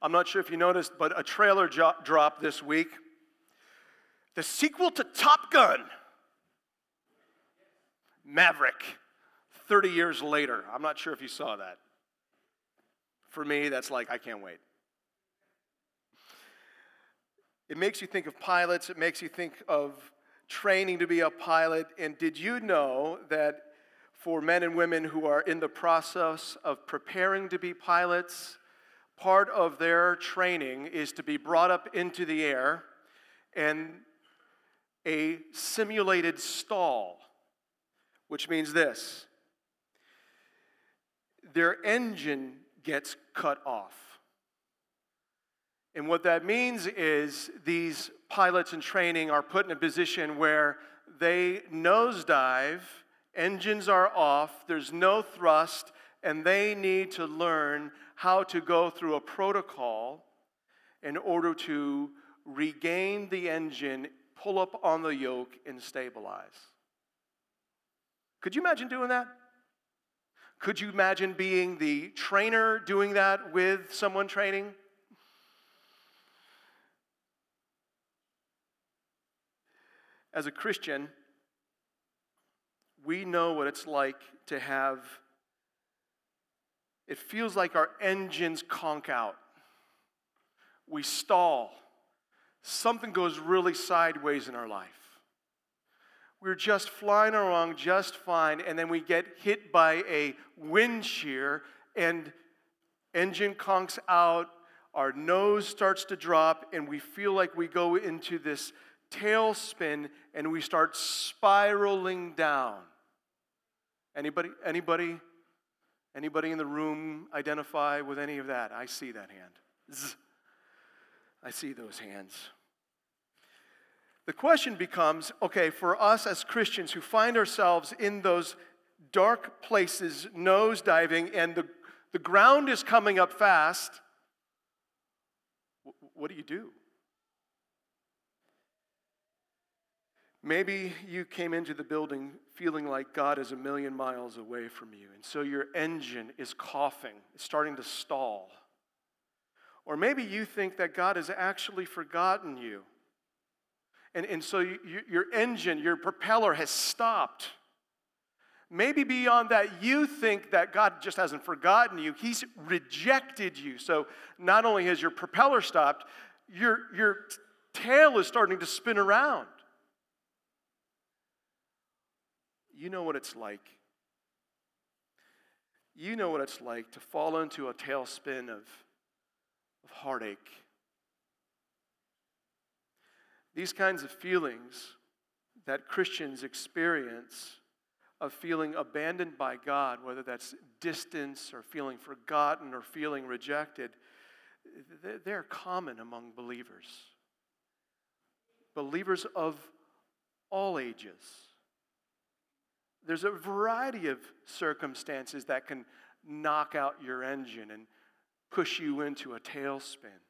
I'm not sure if you noticed, but a trailer jo- dropped this week. The sequel to Top Gun, Maverick, 30 years later. I'm not sure if you saw that. For me, that's like, I can't wait. It makes you think of pilots, it makes you think of training to be a pilot. And did you know that for men and women who are in the process of preparing to be pilots, part of their training is to be brought up into the air and a simulated stall, which means this their engine gets cut off. And what that means is these pilots in training are put in a position where they nosedive, engines are off, there's no thrust, and they need to learn how to go through a protocol in order to regain the engine, pull up on the yoke, and stabilize. Could you imagine doing that? Could you imagine being the trainer doing that with someone training? As a Christian, we know what it's like to have it feels like our engines conk out. We stall. Something goes really sideways in our life. We're just flying along just fine, and then we get hit by a wind shear, and engine conks out, our nose starts to drop, and we feel like we go into this tailspin and we start spiraling down. Anybody anybody Anybody in the room identify with any of that? I see that hand. Zzz. I see those hands. The question becomes okay, for us as Christians who find ourselves in those dark places, nose diving, and the, the ground is coming up fast, what do you do? Maybe you came into the building feeling like God is a million miles away from you, and so your engine is coughing, it's starting to stall. Or maybe you think that God has actually forgotten you. And, and so you, your engine, your propeller has stopped. Maybe beyond that, you think that God just hasn't forgotten you, He's rejected you. So not only has your propeller stopped, your, your tail is starting to spin around. You know what it's like. You know what it's like to fall into a tailspin of, of heartache. These kinds of feelings that Christians experience of feeling abandoned by God, whether that's distance or feeling forgotten or feeling rejected, they're common among believers. Believers of all ages. There's a variety of circumstances that can knock out your engine and push you into a tailspin.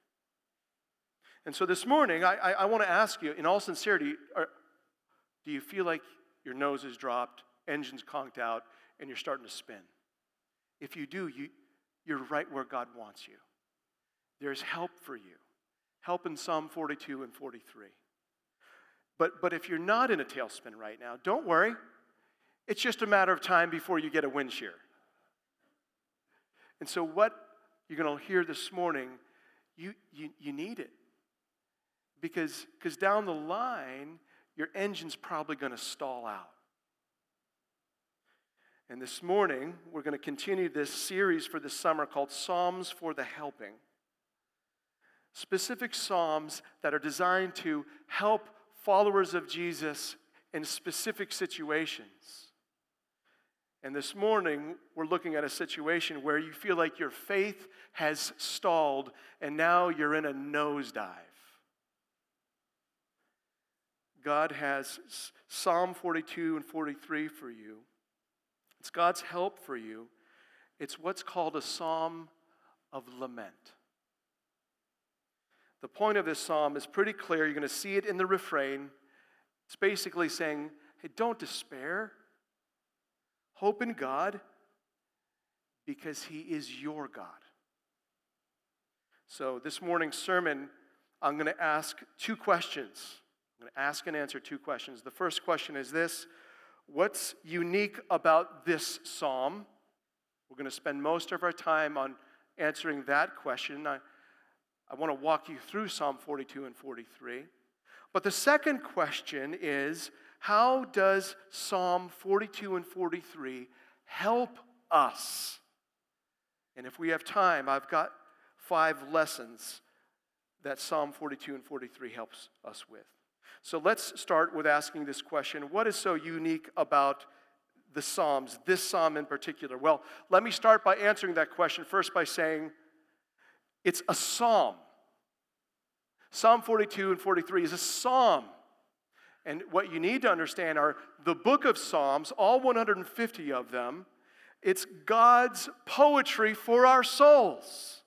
And so this morning, I, I, I want to ask you, in all sincerity, are, do you feel like your nose is dropped, engine's conked out, and you're starting to spin? If you do, you, you're right where God wants you. There's help for you. Help in Psalm 42 and 43. But, but if you're not in a tailspin right now, don't worry. It's just a matter of time before you get a wind shear. And so, what you're going to hear this morning, you, you, you need it. Because because down the line, your engine's probably going to stall out. And this morning, we're going to continue this series for the summer called Psalms for the Helping. Specific Psalms that are designed to help followers of Jesus in specific situations. And this morning, we're looking at a situation where you feel like your faith has stalled and now you're in a nosedive. God has Psalm 42 and 43 for you. It's God's help for you. It's what's called a psalm of lament. The point of this psalm is pretty clear. You're going to see it in the refrain. It's basically saying, hey, don't despair. Hope in God because He is your God. So, this morning's sermon, I'm going to ask two questions. I'm going to ask and answer two questions. The first question is this What's unique about this psalm? We're going to spend most of our time on answering that question. I, I want to walk you through Psalm 42 and 43. But the second question is how does Psalm 42 and 43 help us? And if we have time, I've got five lessons that Psalm 42 and 43 helps us with. So let's start with asking this question What is so unique about the Psalms, this Psalm in particular? Well, let me start by answering that question first by saying it's a psalm. Psalm 42 and 43 is a psalm. And what you need to understand are the book of Psalms, all 150 of them, it's God's poetry for our souls.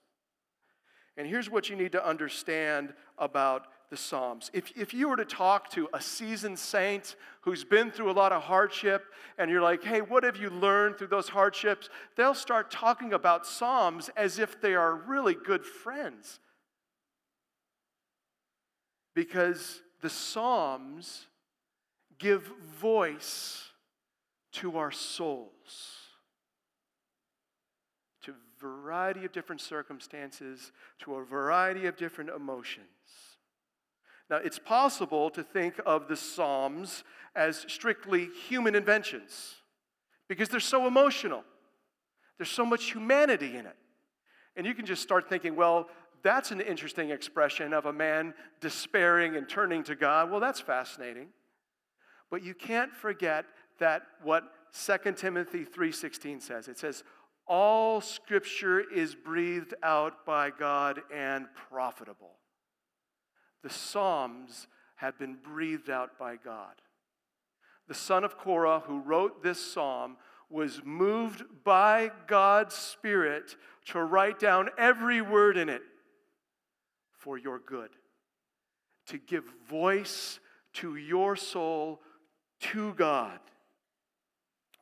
And here's what you need to understand about the Psalms. If, if you were to talk to a seasoned saint who's been through a lot of hardship, and you're like, hey, what have you learned through those hardships? They'll start talking about Psalms as if they are really good friends. Because the Psalms give voice to our souls to a variety of different circumstances, to a variety of different emotions. Now, it's possible to think of the Psalms as strictly human inventions because they're so emotional. There's so much humanity in it. And you can just start thinking, well, that's an interesting expression of a man despairing and turning to God. Well, that's fascinating. But you can't forget that what 2 Timothy 3:16 says. It says, "All scripture is breathed out by God and profitable." the Psalms have been breathed out by God. The son of Korah, who wrote this psalm, was moved by God's Spirit to write down every word in it for your good, to give voice to your soul to God.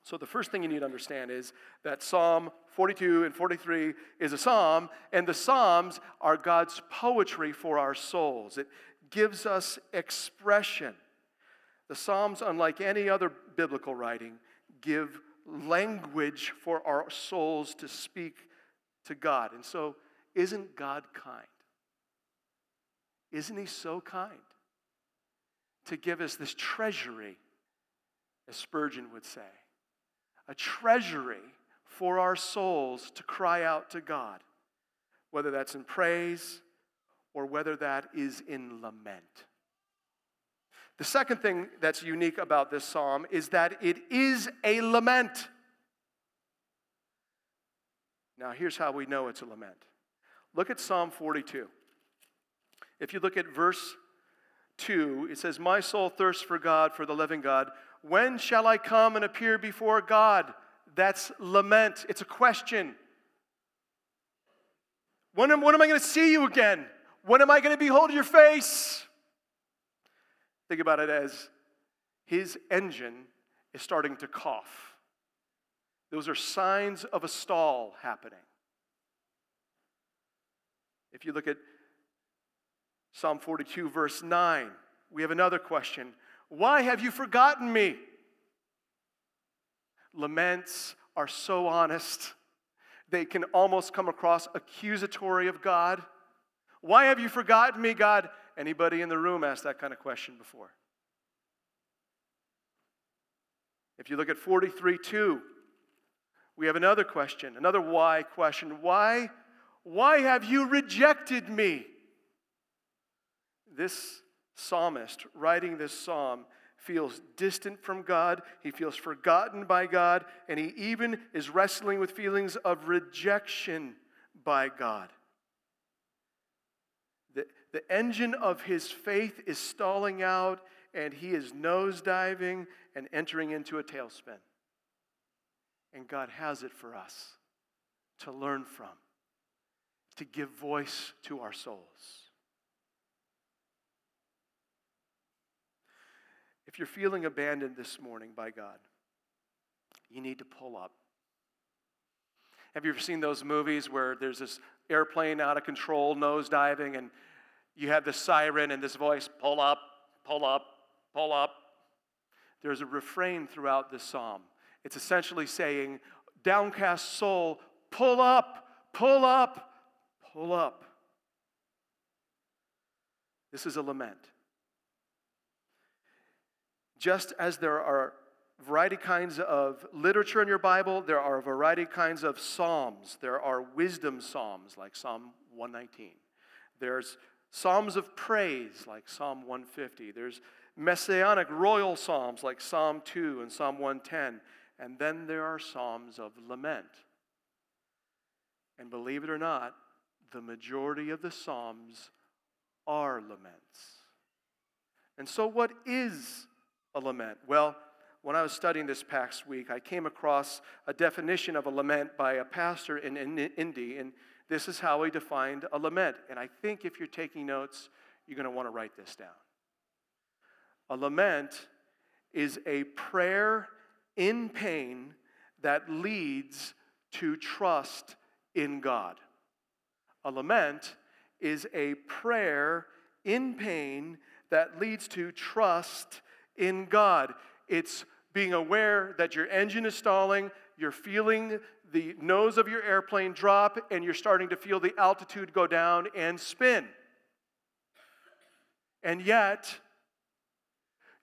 So, the first thing you need to understand is that Psalm 42 and 43 is a psalm, and the Psalms are God's poetry for our souls. It gives us expression. The Psalms, unlike any other biblical writing, give language for our souls to speak to God. And so, isn't God kind? Isn't He so kind to give us this treasury, as Spurgeon would say? a treasury for our souls to cry out to God, whether that's in praise or whether that is in lament. The second thing that's unique about this psalm is that it is a lament. Now, here's how we know it's a lament. Look at Psalm 42. If you look at verse 2, it says, My soul thirsts for God, for the living God. When shall I come and appear before God? That's lament. It's a question. When am, when am I going to see you again? When am I going to behold your face? Think about it as his engine is starting to cough. Those are signs of a stall happening. If you look at Psalm 42, verse 9, we have another question why have you forgotten me? Laments are so honest, they can almost come across accusatory of God. Why have you forgotten me, God? Anybody in the room asked that kind of question before? If you look at 43 2, we have another question, another why question. Why, why have you rejected me? This psalmist writing this psalm feels distant from God, he feels forgotten by God, and he even is wrestling with feelings of rejection by God. The, the engine of his faith is stalling out, and he is nosediving and entering into a tailspin. And God has it for us to learn from, to give voice to our souls. If you're feeling abandoned this morning by God, you need to pull up. Have you ever seen those movies where there's this airplane out of control, nose diving, and you have the siren and this voice pull up, pull up, pull up. There's a refrain throughout this psalm. It's essentially saying, downcast soul, pull up, pull up, pull up. This is a lament. Just as there are variety kinds of literature in your Bible, there are a variety kinds of psalms. There are wisdom psalms like Psalm 119. There's psalms of praise like Psalm 150. There's messianic royal psalms like Psalm 2 and Psalm 110. And then there are psalms of lament. And believe it or not, the majority of the psalms are laments. And so, what is a lament? Well, when I was studying this past week, I came across a definition of a lament by a pastor in, in Indy, and this is how he defined a lament. And I think if you're taking notes, you're going to want to write this down. A lament is a prayer in pain that leads to trust in God. A lament is a prayer in pain that leads to trust in God. It's being aware that your engine is stalling, you're feeling the nose of your airplane drop, and you're starting to feel the altitude go down and spin. And yet,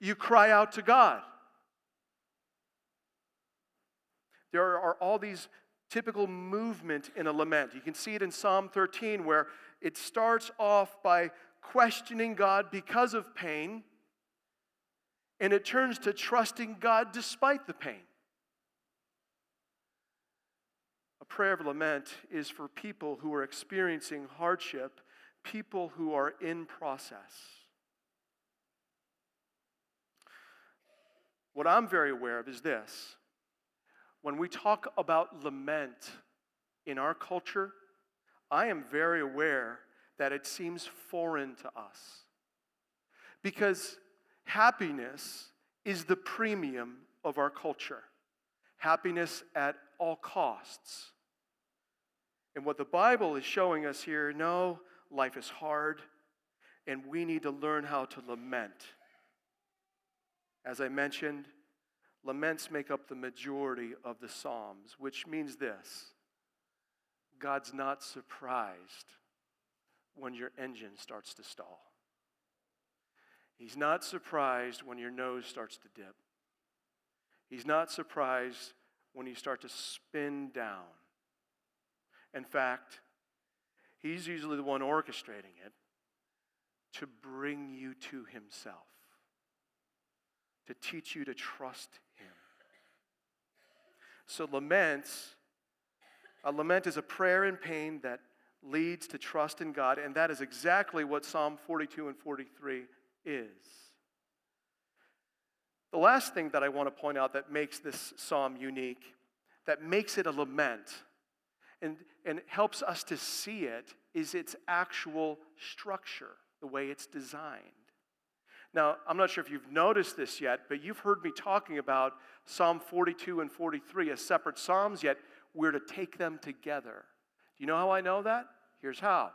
you cry out to God. There are all these typical movement in a lament. You can see it in Psalm 13 where it starts off by questioning God because of pain, and it turns to trusting God despite the pain. A prayer of lament is for people who are experiencing hardship, people who are in process. What I'm very aware of is this when we talk about lament in our culture, I am very aware that it seems foreign to us. Because happiness is the premium of our culture, happiness at all costs. And what the Bible is showing us here no, life is hard, and we need to learn how to lament. As I mentioned, laments make up the majority of the Psalms, which means this God's not surprised when your engine starts to stall. He's not surprised when your nose starts to dip. He's not surprised when you start to spin down. In fact, He's usually the one orchestrating it to bring you to Himself, to teach you to trust Him. So, laments, a lament is a prayer in pain that leads to trust in God, and that is exactly what Psalm 42 and 43 is. The last thing that I want to point out that makes this psalm unique, that makes it a lament, and, and helps us to see it, is its actual structure, the way it's designed. Now, I'm not sure if you've noticed this yet, but you've heard me talking about Psalm 42 and 43 as separate psalms, yet we're to take them together. Do you know how I know that? Here's how.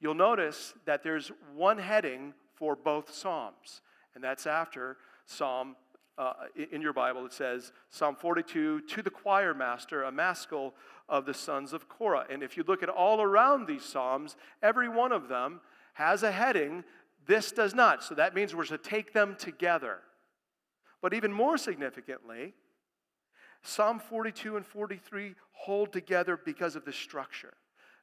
You'll notice that there's one heading for both Psalms, and that's after Psalm, uh, in your Bible, it says Psalm 42 to the choir master, a maskil of the sons of Korah. And if you look at all around these Psalms, every one of them has a heading. This does not. So that means we're to take them together. But even more significantly, Psalm 42 and 43 hold together because of the structure.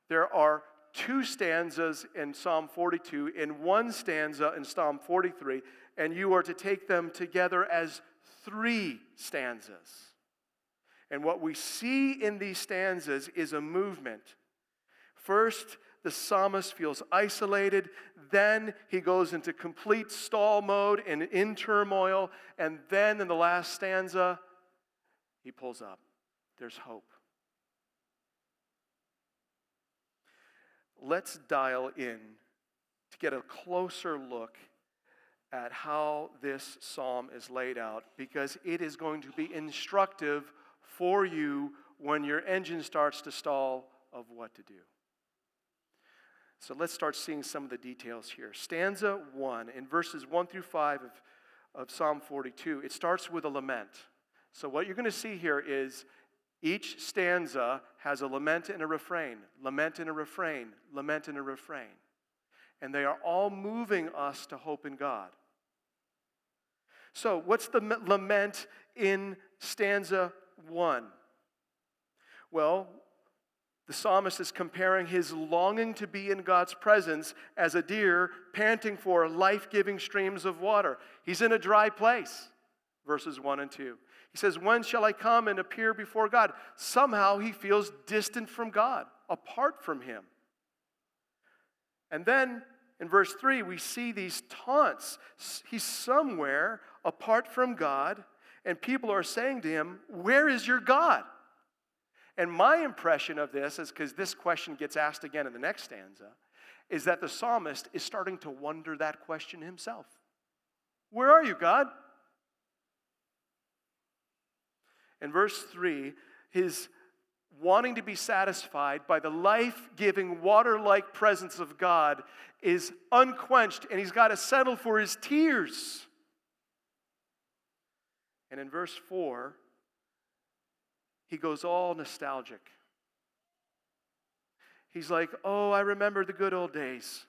There are two stanzas in Psalm 42 and one stanza in Psalm 43, and you are to take them together as three stanzas. And what we see in these stanzas is a movement. First, the psalmist feels isolated. Then he goes into complete stall mode and in turmoil. And then in the last stanza, he pulls up. There's hope. Let's dial in to get a closer look at how this psalm is laid out because it is going to be instructive for you when your engine starts to stall of what to do. So let's start seeing some of the details here. Stanza 1, in verses 1 through 5 of, of Psalm 42, it starts with a lament. So what you're going to see here is each stanza has a lament and a refrain, lament and a refrain, lament and a refrain. And they are all moving us to hope in God. So, what's the lament in stanza one? Well, the psalmist is comparing his longing to be in God's presence as a deer panting for life giving streams of water. He's in a dry place, verses 1 and 2. He says, When shall I come and appear before God? Somehow he feels distant from God, apart from him. And then in verse 3, we see these taunts. He's somewhere apart from God, and people are saying to him, Where is your God? And my impression of this is because this question gets asked again in the next stanza, is that the psalmist is starting to wonder that question himself. Where are you, God? In verse 3, his wanting to be satisfied by the life giving, water like presence of God is unquenched, and he's got to settle for his tears. And in verse 4, he goes all nostalgic. He's like, Oh, I remember the good old days.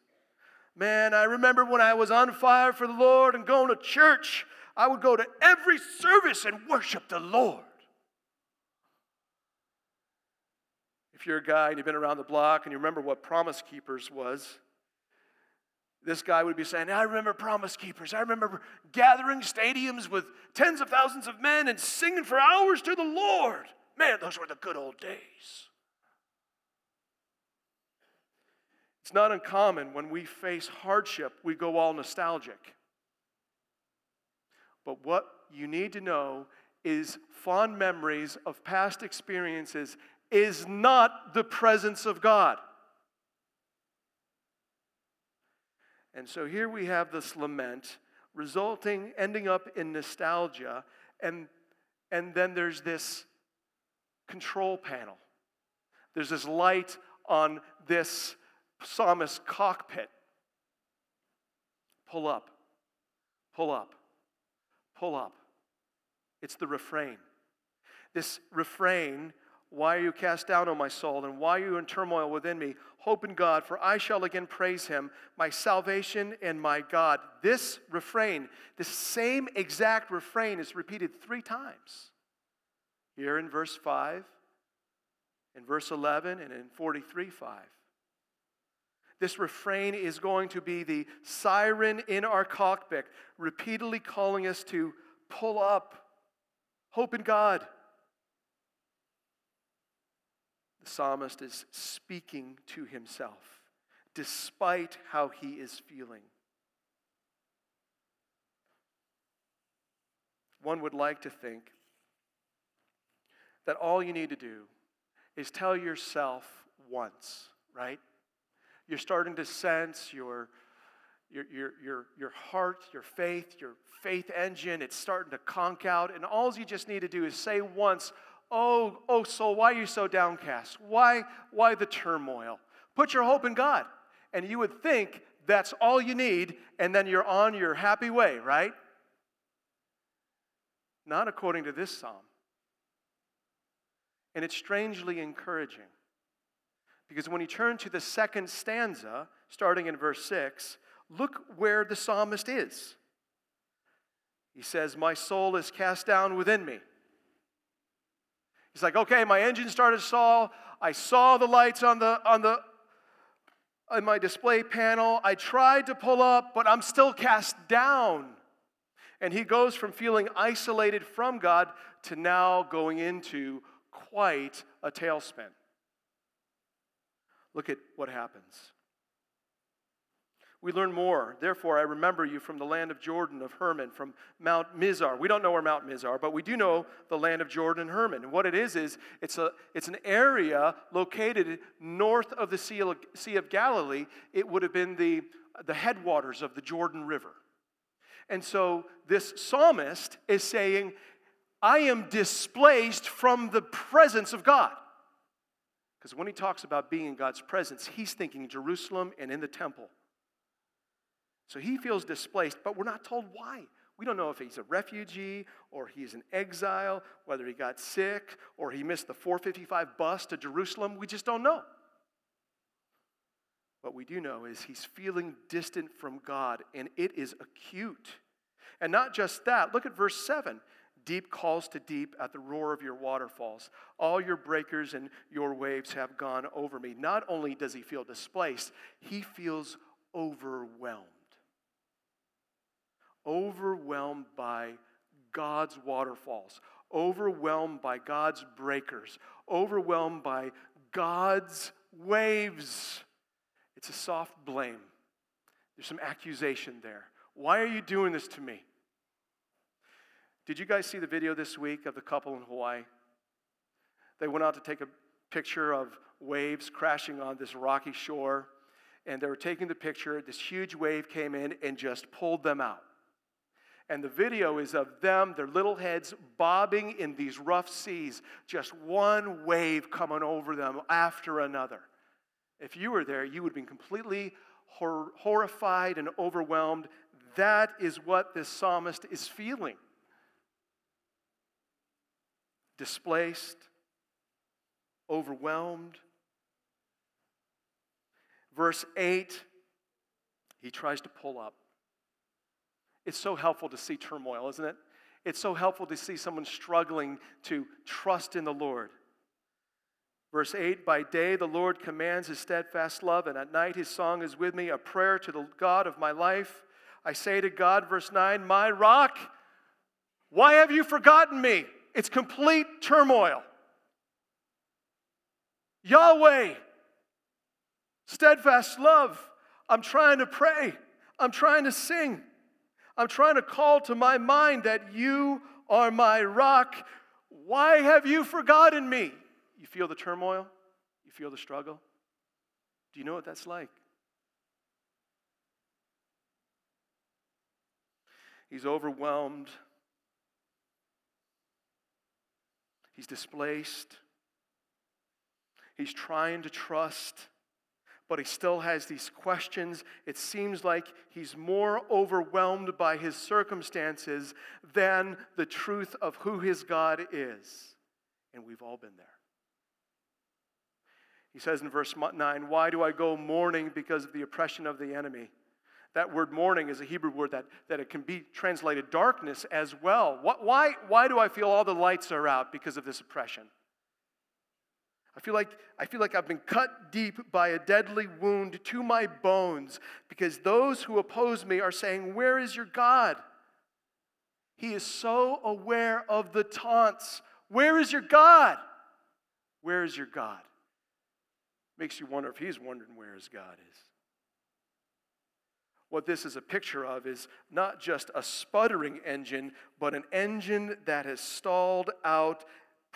Man, I remember when I was on fire for the Lord and going to church. I would go to every service and worship the Lord. If you're a guy and you've been around the block and you remember what Promise Keepers was, this guy would be saying, I remember Promise Keepers. I remember gathering stadiums with tens of thousands of men and singing for hours to the Lord. Man, those were the good old days. It's not uncommon when we face hardship, we go all nostalgic. But what you need to know is fond memories of past experiences is not the presence of God. And so here we have this lament resulting, ending up in nostalgia, and, and then there's this control panel. There's this light on this psalmist's cockpit. Pull up, pull up, pull up. It's the refrain. This refrain why are you cast down, O my soul? And why are you in turmoil within me? Hope in God, for I shall again praise him, my salvation and my God. This refrain, the same exact refrain, is repeated three times. Here in verse 5, in verse 11, and in 43 5. This refrain is going to be the siren in our cockpit, repeatedly calling us to pull up, hope in God. Psalmist is speaking to himself despite how he is feeling. One would like to think that all you need to do is tell yourself once, right? You're starting to sense your, your, your, your, your heart, your faith, your faith engine, it's starting to conk out. And all you just need to do is say once, Oh, oh, soul, why are you so downcast? Why, why the turmoil? Put your hope in God. And you would think that's all you need, and then you're on your happy way, right? Not according to this psalm. And it's strangely encouraging. Because when you turn to the second stanza, starting in verse 6, look where the psalmist is. He says, My soul is cast down within me. He's like, okay, my engine started to stall. I saw the lights on the on the on my display panel. I tried to pull up, but I'm still cast down. And he goes from feeling isolated from God to now going into quite a tailspin. Look at what happens. We learn more. Therefore, I remember you from the land of Jordan, of Hermon, from Mount Mizar. We don't know where Mount Mizar, but we do know the land of Jordan and Hermon. And what it is, is it's, a, it's an area located north of the sea of, sea of Galilee. It would have been the, the headwaters of the Jordan River. And so this psalmist is saying, I am displaced from the presence of God. Because when he talks about being in God's presence, he's thinking Jerusalem and in the temple. So he feels displaced, but we're not told why. We don't know if he's a refugee or he's an exile, whether he got sick or he missed the 455 bus to Jerusalem. We just don't know. What we do know is he's feeling distant from God, and it is acute. And not just that, look at verse 7. Deep calls to deep at the roar of your waterfalls. All your breakers and your waves have gone over me. Not only does he feel displaced, he feels overwhelmed overwhelmed by God's waterfalls, overwhelmed by God's breakers, overwhelmed by God's waves. It's a soft blame. There's some accusation there. Why are you doing this to me? Did you guys see the video this week of the couple in Hawaii? They went out to take a picture of waves crashing on this rocky shore, and they were taking the picture. This huge wave came in and just pulled them out. And the video is of them, their little heads bobbing in these rough seas, just one wave coming over them after another. If you were there, you would have been completely hor- horrified and overwhelmed. That is what this psalmist is feeling displaced, overwhelmed. Verse 8, he tries to pull up. It's so helpful to see turmoil, isn't it? It's so helpful to see someone struggling to trust in the Lord. Verse 8 By day the Lord commands his steadfast love, and at night his song is with me, a prayer to the God of my life. I say to God, verse 9, My rock, why have you forgotten me? It's complete turmoil. Yahweh, steadfast love. I'm trying to pray, I'm trying to sing. I'm trying to call to my mind that you are my rock. Why have you forgotten me? You feel the turmoil? You feel the struggle? Do you know what that's like? He's overwhelmed. He's displaced. He's trying to trust but he still has these questions. It seems like he's more overwhelmed by his circumstances than the truth of who his God is. And we've all been there. He says in verse 9, Why do I go mourning because of the oppression of the enemy? That word mourning is a Hebrew word that, that it can be translated darkness as well. What, why, why do I feel all the lights are out because of this oppression? I feel like I feel like I've been cut deep by a deadly wound to my bones because those who oppose me are saying, "Where is your God?" He is so aware of the taunts. Where is your God? Where is your God? Makes you wonder if he's wondering where his God is. What this is a picture of is not just a sputtering engine, but an engine that has stalled out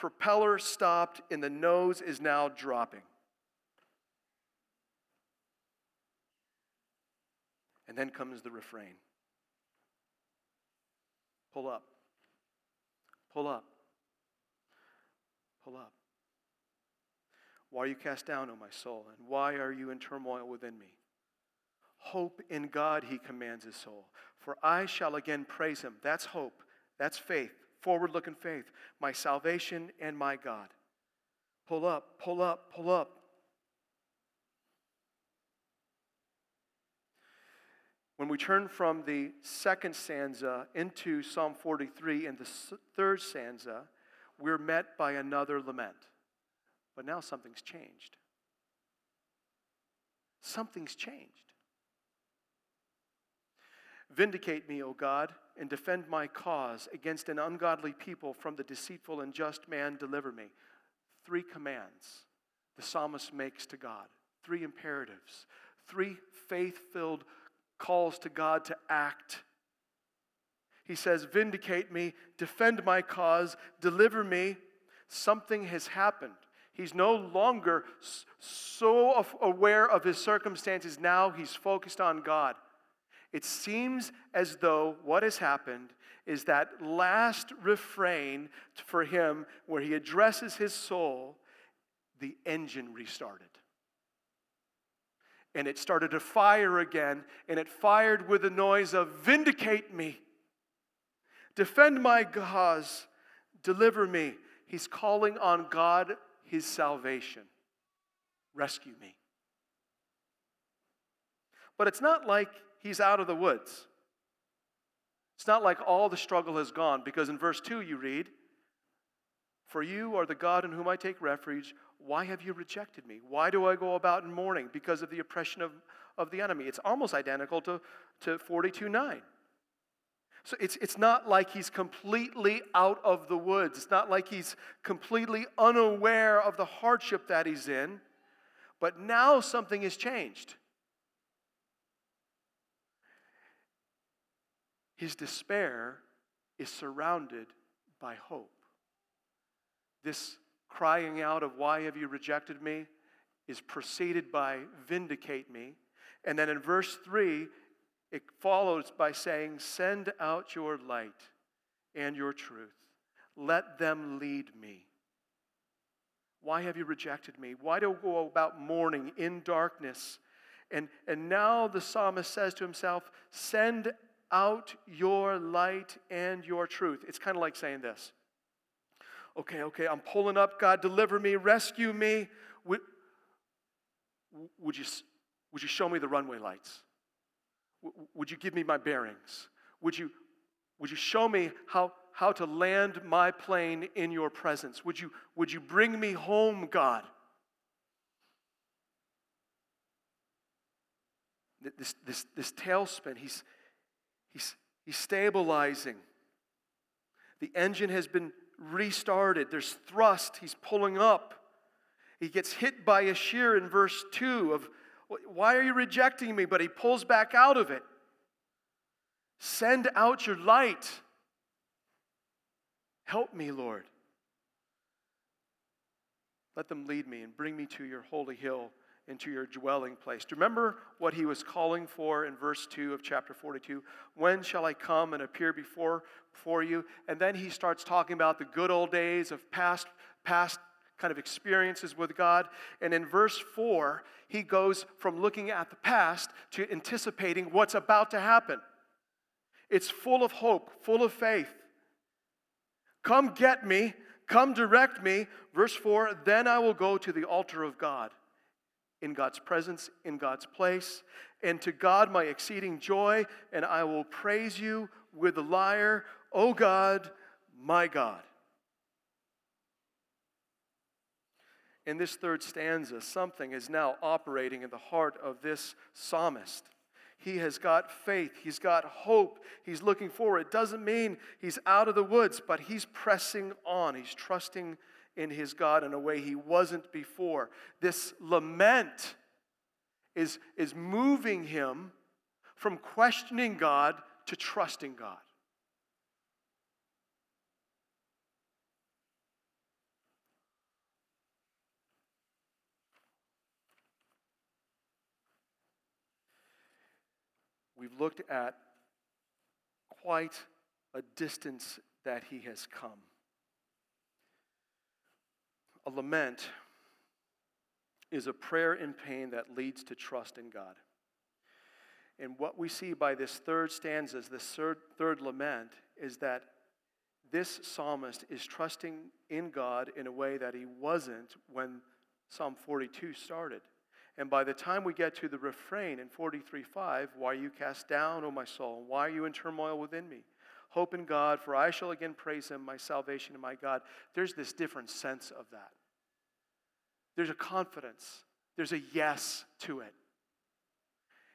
propeller stopped, and the nose is now dropping. And then comes the refrain Pull up, pull up, pull up. Why are you cast down, O my soul? And why are you in turmoil within me? Hope in God, he commands his soul. For I shall again praise him. That's hope. That's faith forward looking faith, my salvation and my God. Pull up, pull up, pull up. When we turn from the second stanza into Psalm 43 and the third stanza, we're met by another lament. But now something's changed. Something's changed. Vindicate me, O God, and defend my cause against an ungodly people from the deceitful and just man. Deliver me. Three commands the psalmist makes to God, three imperatives, three faith filled calls to God to act. He says, Vindicate me, defend my cause, deliver me. Something has happened. He's no longer so aware of his circumstances. Now he's focused on God. It seems as though what has happened is that last refrain for him, where he addresses his soul, the engine restarted. And it started to fire again, and it fired with the noise of Vindicate me, defend my cause, deliver me. He's calling on God, his salvation. Rescue me. But it's not like he's out of the woods. It's not like all the struggle has gone, because in verse 2 you read, For you are the God in whom I take refuge. Why have you rejected me? Why do I go about in mourning? Because of the oppression of, of the enemy. It's almost identical to, to 42 9. So it's, it's not like he's completely out of the woods. It's not like he's completely unaware of the hardship that he's in. But now something has changed. His despair is surrounded by hope. This crying out of, Why have you rejected me? is preceded by, Vindicate me. And then in verse 3, it follows by saying, Send out your light and your truth. Let them lead me. Why have you rejected me? Why do I go about mourning in darkness? And, and now the psalmist says to himself, Send out your light and your truth. It's kind of like saying this Okay, okay, I'm pulling up. God, deliver me, rescue me. Would, would, you, would you show me the runway lights? Would you give me my bearings? Would you, would you show me how, how to land my plane in your presence? Would you, would you bring me home, God? This, this, this tailspin, he's, he's, he's stabilizing. The engine has been restarted. There's thrust. He's pulling up. He gets hit by a shear in verse 2 of, Why are you rejecting me? But he pulls back out of it. Send out your light. Help me, Lord. Let them lead me and bring me to your holy hill into your dwelling place. Do you remember what he was calling for in verse 2 of chapter 42? When shall I come and appear before, before you? And then he starts talking about the good old days of past, past kind of experiences with God. And in verse 4, he goes from looking at the past to anticipating what's about to happen. It's full of hope, full of faith. Come get me, come direct me. Verse 4 Then I will go to the altar of God in God's presence, in God's place, and to God my exceeding joy, and I will praise you with the lyre, O God, my God. In this third stanza, something is now operating in the heart of this psalmist. He has got faith. He's got hope. He's looking forward. It doesn't mean he's out of the woods, but he's pressing on. He's trusting in his God in a way he wasn't before. This lament is, is moving him from questioning God to trusting God. We've looked at quite a distance that he has come. A lament is a prayer in pain that leads to trust in God. And what we see by this third stanza, this third, third lament, is that this psalmist is trusting in God in a way that he wasn't when Psalm 42 started. And by the time we get to the refrain in 43:5, why are you cast down, O my soul? Why are you in turmoil within me? Hope in God, for I shall again praise him, my salvation and my God. There's this different sense of that. There's a confidence, there's a yes to it.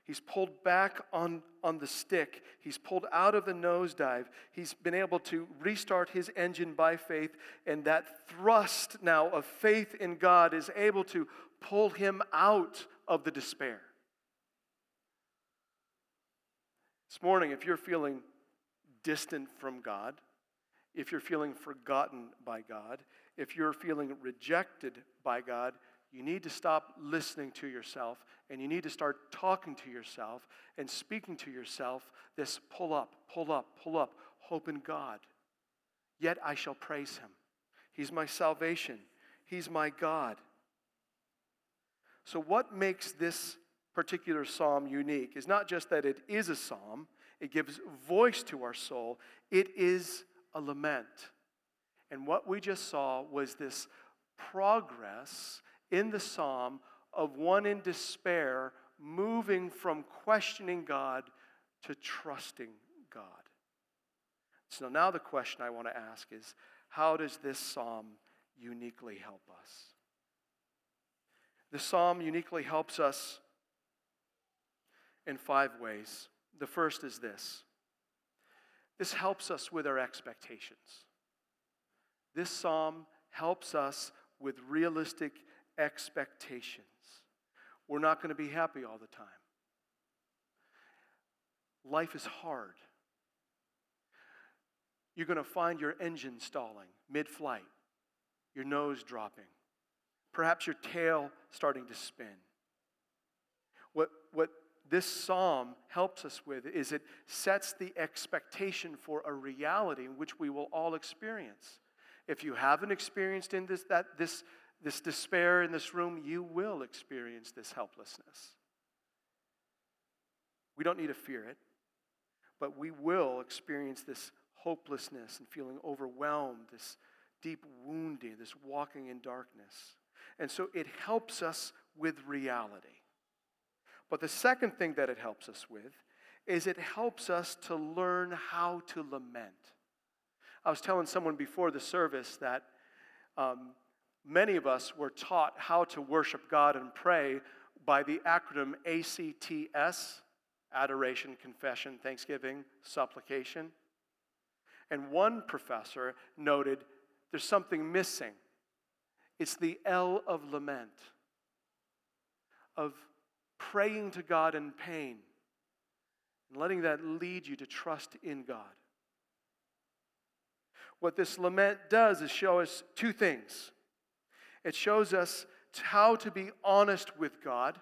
He's pulled back on, on the stick. He's pulled out of the nosedive. He's been able to restart his engine by faith, and that thrust now of faith in God is able to pull him out of the despair. This morning, if you're feeling distant from God, if you're feeling forgotten by God, if you're feeling rejected by God, you need to stop listening to yourself and you need to start talking to yourself and speaking to yourself this pull up, pull up, pull up, hope in God. Yet I shall praise him. He's my salvation, He's my God. So, what makes this particular psalm unique is not just that it is a psalm, it gives voice to our soul, it is a lament. And what we just saw was this progress in the psalm of one in despair moving from questioning God to trusting God. So now the question I want to ask is how does this psalm uniquely help us? The psalm uniquely helps us in five ways. The first is this this helps us with our expectations. This psalm helps us with realistic expectations. We're not going to be happy all the time. Life is hard. You're going to find your engine stalling mid flight, your nose dropping, perhaps your tail starting to spin. What, what this psalm helps us with is it sets the expectation for a reality which we will all experience. If you haven't experienced in this, that, this, this despair in this room, you will experience this helplessness. We don't need to fear it, but we will experience this hopelessness and feeling overwhelmed, this deep wounding, this walking in darkness. And so it helps us with reality. But the second thing that it helps us with is it helps us to learn how to lament. I was telling someone before the service that um, many of us were taught how to worship God and pray by the acronym ACTS adoration, confession, thanksgiving, supplication. And one professor noted there's something missing. It's the L of lament, of praying to God in pain, and letting that lead you to trust in God. What this lament does is show us two things it shows us how to be honest with God,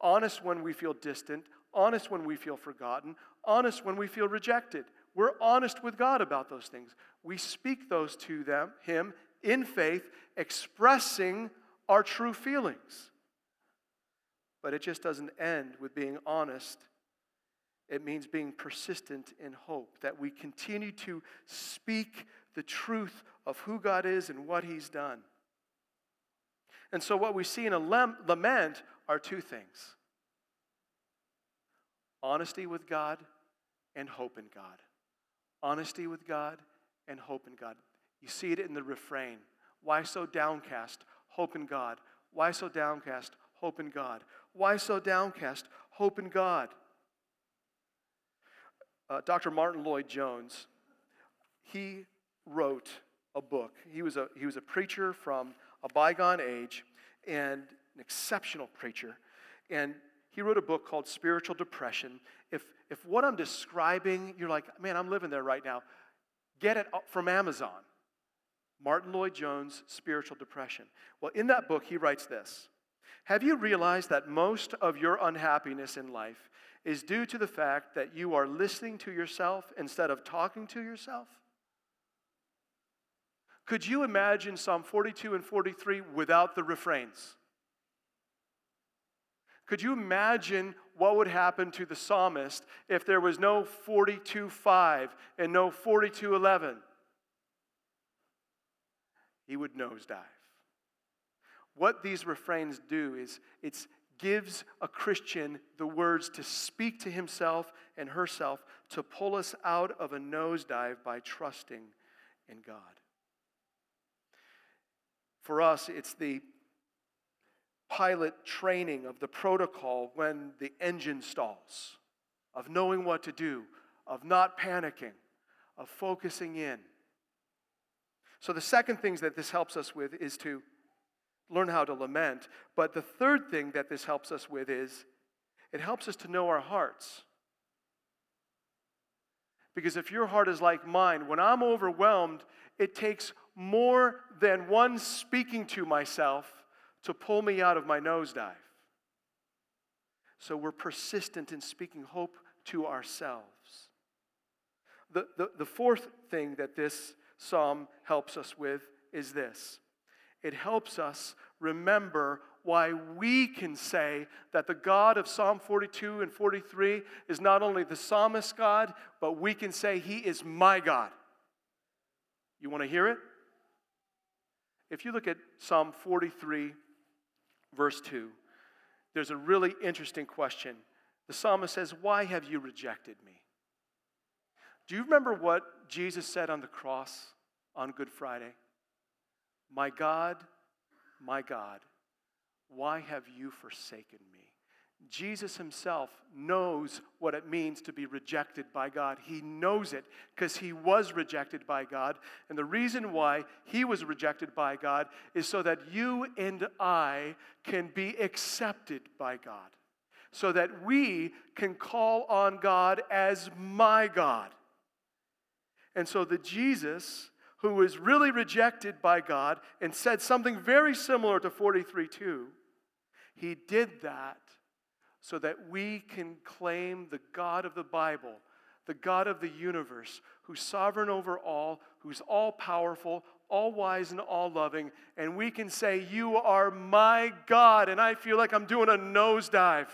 honest when we feel distant, honest when we feel forgotten, honest when we feel rejected. We're honest with God about those things. We speak those to them, him in faith, expressing our true feelings. But it just doesn't end with being honest. It means being persistent in hope, that we continue to speak the truth of who God is and what He's done. And so, what we see in a lament are two things honesty with God and hope in God. Honesty with God and hope in God. You see it in the refrain. Why so downcast? Hope in God. Why so downcast? Hope in God. Why so downcast? Hope in God. Uh, Dr. Martyn Lloyd-Jones, he wrote a book. He was a, he was a preacher from a bygone age and an exceptional preacher. And he wrote a book called Spiritual Depression. If, if what I'm describing, you're like, man, I'm living there right now, get it from Amazon. Martyn Lloyd-Jones, Spiritual Depression. Well, in that book, he writes this Have you realized that most of your unhappiness in life is due to the fact that you are listening to yourself instead of talking to yourself? Could you imagine Psalm 42 and 43 without the refrains? Could you imagine what would happen to the psalmist if there was no 42:5 and no 42:11? He would nosedive. What these refrains do is it gives a Christian the words to speak to himself and herself to pull us out of a nosedive by trusting in God. For us, it's the pilot training of the protocol when the engine stalls, of knowing what to do, of not panicking, of focusing in. So, the second thing that this helps us with is to learn how to lament. But the third thing that this helps us with is it helps us to know our hearts. Because if your heart is like mine, when I'm overwhelmed, it takes more than one speaking to myself to pull me out of my nosedive. So we're persistent in speaking hope to ourselves. The, the, the fourth thing that this psalm helps us with is this it helps us remember why we can say that the God of Psalm 42 and 43 is not only the psalmist's God, but we can say he is my God. You want to hear it? If you look at Psalm 43, verse 2, there's a really interesting question. The psalmist says, Why have you rejected me? Do you remember what Jesus said on the cross on Good Friday? My God, my God, why have you forsaken me? Jesus himself knows what it means to be rejected by God. He knows it because he was rejected by God. And the reason why he was rejected by God is so that you and I can be accepted by God, so that we can call on God as my God. And so the Jesus who was really rejected by God and said something very similar to 43 2, he did that so that we can claim the God of the Bible, the God of the universe, who's sovereign over all, who's all powerful, all wise, and all loving. And we can say, You are my God. And I feel like I'm doing a nosedive.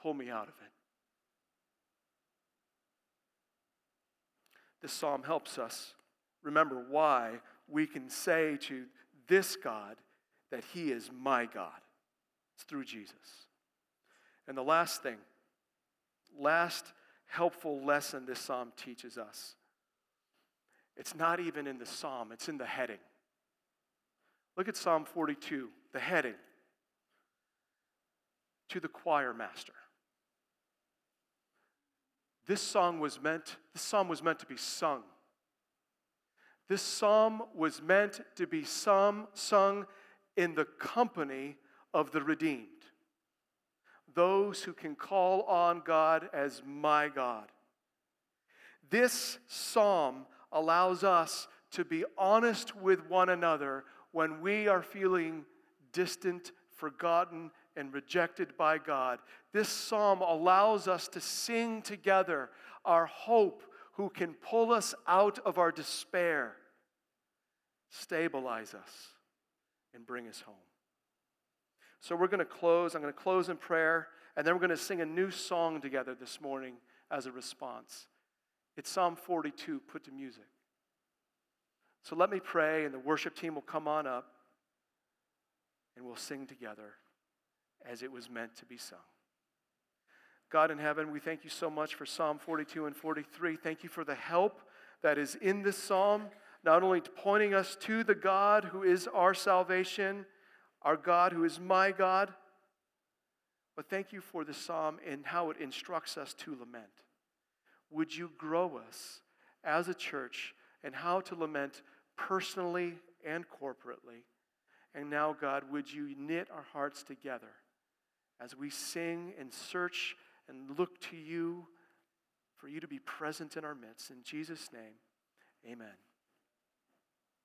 Pull me out of it. This psalm helps us remember why we can say to this God that He is my God. It's through Jesus. And the last thing, last helpful lesson this psalm teaches us it's not even in the psalm, it's in the heading. Look at Psalm 42, the heading to the choir master. This song was meant, this psalm was meant to be sung. This psalm was meant to be sung, sung in the company of the redeemed, those who can call on God as my God. This psalm allows us to be honest with one another when we are feeling distant, forgotten, and rejected by God. This psalm allows us to sing together our hope who can pull us out of our despair, stabilize us, and bring us home. So we're going to close. I'm going to close in prayer, and then we're going to sing a new song together this morning as a response. It's Psalm 42 put to music. So let me pray, and the worship team will come on up, and we'll sing together as it was meant to be sung. God in heaven, we thank you so much for Psalm 42 and 43. Thank you for the help that is in this psalm, not only pointing us to the God who is our salvation our God who is my God. But thank you for the psalm and how it instructs us to lament. Would you grow us as a church and how to lament personally and corporately? And now, God, would you knit our hearts together as we sing and search and look to you for you to be present in our midst? In Jesus' name, amen.